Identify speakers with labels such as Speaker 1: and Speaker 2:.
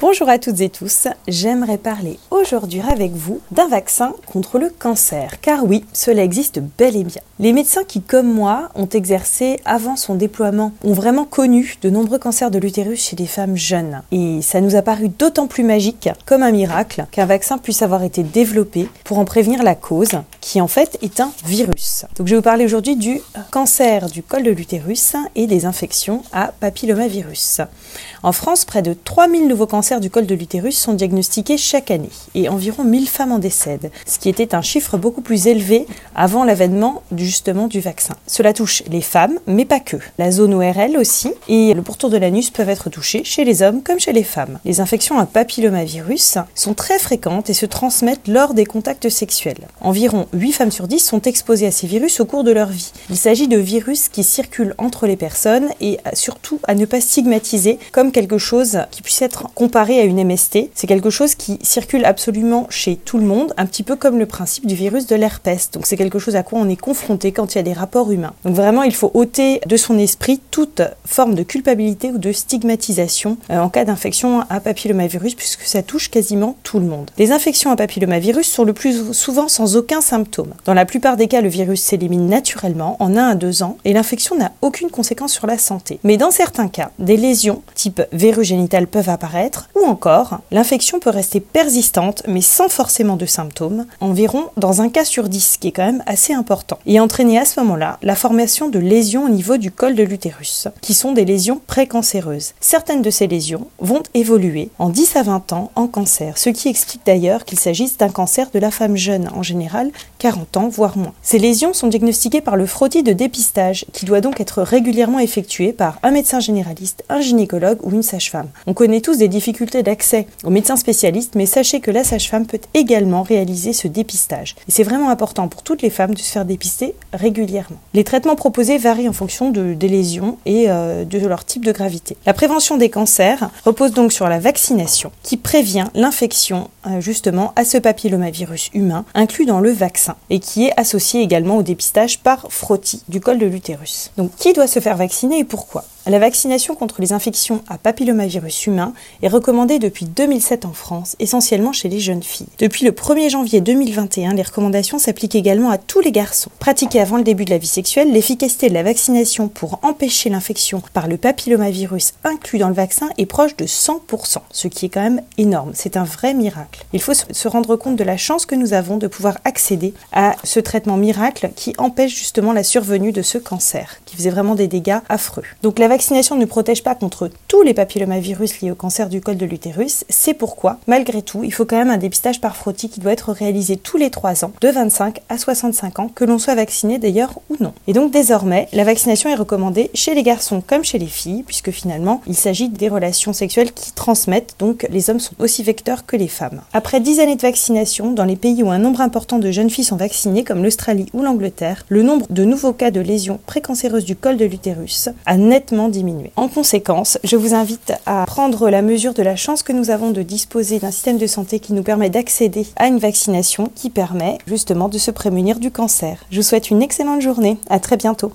Speaker 1: Bonjour à toutes et tous, j'aimerais parler aujourd'hui avec vous d'un vaccin contre le cancer, car oui, cela existe bel et bien. Les médecins qui, comme moi, ont exercé avant son déploiement, ont vraiment connu de nombreux cancers de l'utérus chez des femmes jeunes. Et ça nous a paru d'autant plus magique, comme un miracle, qu'un vaccin puisse avoir été développé pour en prévenir la cause, qui en fait est un virus. Donc je vais vous parler aujourd'hui du cancer du col de l'utérus et des infections à papillomavirus. En France, près de 3000 nouveaux cancers du col de l'utérus sont diagnostiqués chaque année et environ 1000 femmes en décèdent, ce qui était un chiffre beaucoup plus élevé avant l'avènement justement du vaccin. Cela touche les femmes, mais pas que. La zone ORL aussi et le pourtour de l'anus peuvent être touchés chez les hommes comme chez les femmes. Les infections à papillomavirus sont très fréquentes et se transmettent lors des contacts sexuels. Environ 8 femmes sur 10 sont exposées à ces virus au cours de leur vie. Il s'agit de virus qui circulent entre les personnes et surtout à ne pas stigmatiser comme quelque chose qui puisse être comparé à une MST. C'est quelque chose qui circule absolument chez tout le monde, un petit peu comme le principe du virus de l'herpès. Donc c'est quelque chose à quoi on est confronté quand il y a des rapports humains. Donc vraiment, il faut ôter de son esprit toute forme de culpabilité ou de stigmatisation euh, en cas d'infection à papillomavirus puisque ça touche quasiment tout le monde. Les infections à papillomavirus sont le plus souvent sans aucun symptôme. Dans la plupart des cas, le virus s'élimine naturellement en 1 à 2 ans et l'infection n'a aucune conséquence sur la santé. Mais dans certains cas, des lésions type verrue génitale peuvent apparaître ou encore, l'infection peut rester persistante mais sans forcément de symptômes, environ dans un cas sur 10, ce qui est quand même assez important, et entraîner à ce moment-là la formation de lésions au niveau du col de l'utérus, qui sont des lésions précancéreuses. Certaines de ces lésions vont évoluer en 10 à 20 ans en cancer, ce qui explique d'ailleurs qu'il s'agisse d'un cancer de la femme jeune en général, 40 ans voire moins. Ces lésions sont diagnostiquées par le frottis de dépistage, qui doit donc être régulièrement effectué par un médecin généraliste, un gynécologue ou une sage-femme. On connaît tous des difficultés d'accès aux médecins spécialistes, mais sachez que la sage-femme peut également réaliser ce dépistage. C'est vraiment important pour toutes les femmes de se faire dépister régulièrement. Les traitements proposés varient en fonction de, des lésions et euh, de leur type de gravité. La prévention des cancers repose donc sur la vaccination qui prévient l'infection euh, justement à ce papillomavirus humain inclus dans le vaccin et qui est associé également au dépistage par frottis du col de l'utérus. Donc qui doit se faire vacciner et pourquoi? La vaccination contre les infections à papillomavirus humain est recommandée depuis 2007 en France, essentiellement chez les jeunes filles. Depuis le 1er janvier 2021, les recommandations s'appliquent également à tous les garçons. Pratiquée avant le début de la vie sexuelle, l'efficacité de la vaccination pour empêcher l'infection par le papillomavirus inclus dans le vaccin est proche de 100%, ce qui est quand même énorme. C'est un vrai miracle. Il faut se rendre compte de la chance que nous avons de pouvoir accéder à ce traitement miracle qui empêche justement la survenue de ce cancer, qui faisait vraiment des dégâts affreux. Donc la vaccination ne protège pas contre tous les papillomavirus liés au cancer du col de l'utérus. C'est pourquoi, malgré tout, il faut quand même un dépistage par frottis qui doit être réalisé tous les 3 ans, de 25 à 65 ans, que l'on soit vacciné d'ailleurs ou non. Et donc désormais, la vaccination est recommandée chez les garçons comme chez les filles, puisque finalement, il s'agit des relations sexuelles qui transmettent, donc les hommes sont aussi vecteurs que les femmes. Après 10 années de vaccination, dans les pays où un nombre important de jeunes filles sont vaccinées, comme l'Australie ou l'Angleterre, le nombre de nouveaux cas de lésions précancéreuses du col de l'utérus a nettement diminuer. En conséquence, je vous invite à prendre la mesure de la chance que nous avons de disposer d'un système de santé qui nous permet d'accéder à une vaccination qui permet justement de se prémunir du cancer. Je vous souhaite une excellente journée. À très bientôt.